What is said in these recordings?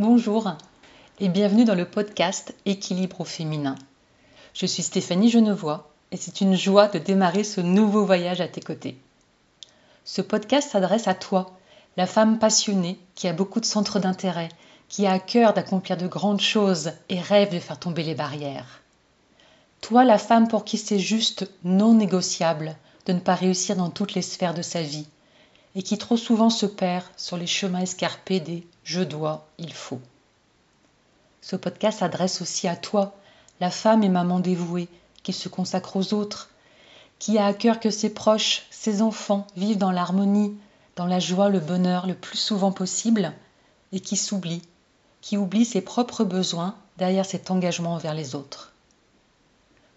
Bonjour et bienvenue dans le podcast Équilibre au féminin. Je suis Stéphanie Genevois et c'est une joie de démarrer ce nouveau voyage à tes côtés. Ce podcast s'adresse à toi, la femme passionnée qui a beaucoup de centres d'intérêt, qui a à cœur d'accomplir de grandes choses et rêve de faire tomber les barrières. Toi, la femme pour qui c'est juste non négociable de ne pas réussir dans toutes les sphères de sa vie et qui trop souvent se perd sur les chemins escarpés des je dois, il faut. Ce podcast s'adresse aussi à toi, la femme et maman dévouée qui se consacre aux autres, qui a à cœur que ses proches, ses enfants vivent dans l'harmonie, dans la joie, le bonheur le plus souvent possible et qui s'oublie, qui oublie ses propres besoins derrière cet engagement envers les autres.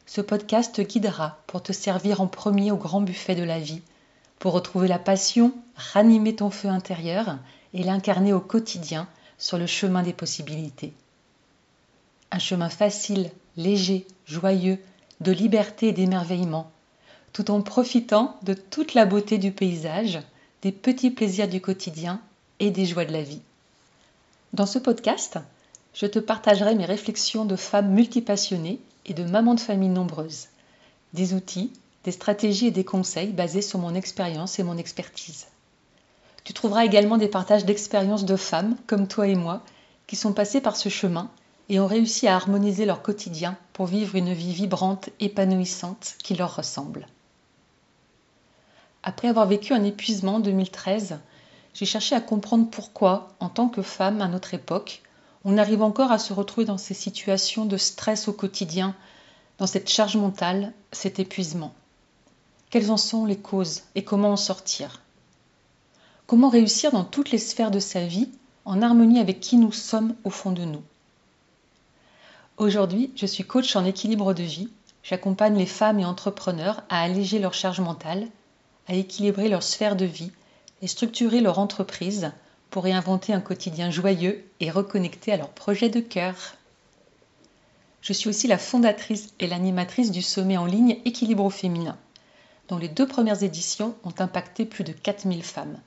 Ce podcast te guidera pour te servir en premier au grand buffet de la vie pour retrouver la passion, ranimer ton feu intérieur et l'incarner au quotidien sur le chemin des possibilités. Un chemin facile, léger, joyeux, de liberté et d'émerveillement, tout en profitant de toute la beauté du paysage, des petits plaisirs du quotidien et des joies de la vie. Dans ce podcast, je te partagerai mes réflexions de femmes multipassionnées et de mamans de famille nombreuses, des outils, des stratégies et des conseils basés sur mon expérience et mon expertise. Tu trouveras également des partages d'expériences de femmes comme toi et moi qui sont passées par ce chemin et ont réussi à harmoniser leur quotidien pour vivre une vie vibrante, épanouissante qui leur ressemble. Après avoir vécu un épuisement en 2013, j'ai cherché à comprendre pourquoi, en tant que femme à notre époque, on arrive encore à se retrouver dans ces situations de stress au quotidien, dans cette charge mentale, cet épuisement. Quelles en sont les causes et comment en sortir? Comment réussir dans toutes les sphères de sa vie en harmonie avec qui nous sommes au fond de nous? Aujourd'hui, je suis coach en équilibre de vie. J'accompagne les femmes et entrepreneurs à alléger leur charge mentale, à équilibrer leur sphère de vie et structurer leur entreprise pour réinventer un quotidien joyeux et reconnecté à leur projet de cœur. Je suis aussi la fondatrice et l'animatrice du sommet en ligne Équilibre féminin dont les deux premières éditions ont impacté plus de 4000 femmes.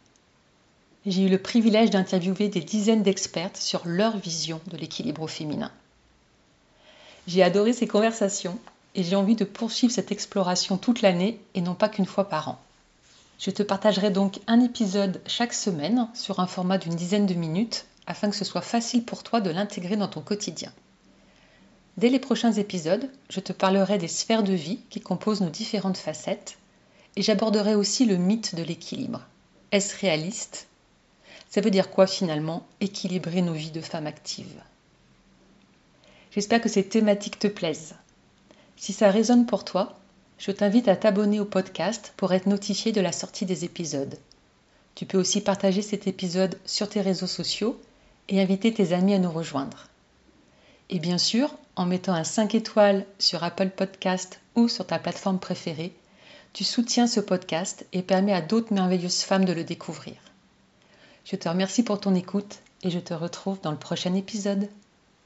J'ai eu le privilège d'interviewer des dizaines d'expertes sur leur vision de l'équilibre féminin. J'ai adoré ces conversations et j'ai envie de poursuivre cette exploration toute l'année et non pas qu'une fois par an. Je te partagerai donc un épisode chaque semaine sur un format d'une dizaine de minutes afin que ce soit facile pour toi de l'intégrer dans ton quotidien. Dès les prochains épisodes, je te parlerai des sphères de vie qui composent nos différentes facettes et j'aborderai aussi le mythe de l'équilibre. Est-ce réaliste? Ça veut dire quoi finalement équilibrer nos vies de femmes actives? J'espère que ces thématiques te plaisent. Si ça résonne pour toi, je t'invite à t'abonner au podcast pour être notifié de la sortie des épisodes. Tu peux aussi partager cet épisode sur tes réseaux sociaux et inviter tes amis à nous rejoindre. Et bien sûr, en mettant un 5 étoiles sur Apple Podcast ou sur ta plateforme préférée, tu soutiens ce podcast et permets à d'autres merveilleuses femmes de le découvrir. Je te remercie pour ton écoute et je te retrouve dans le prochain épisode.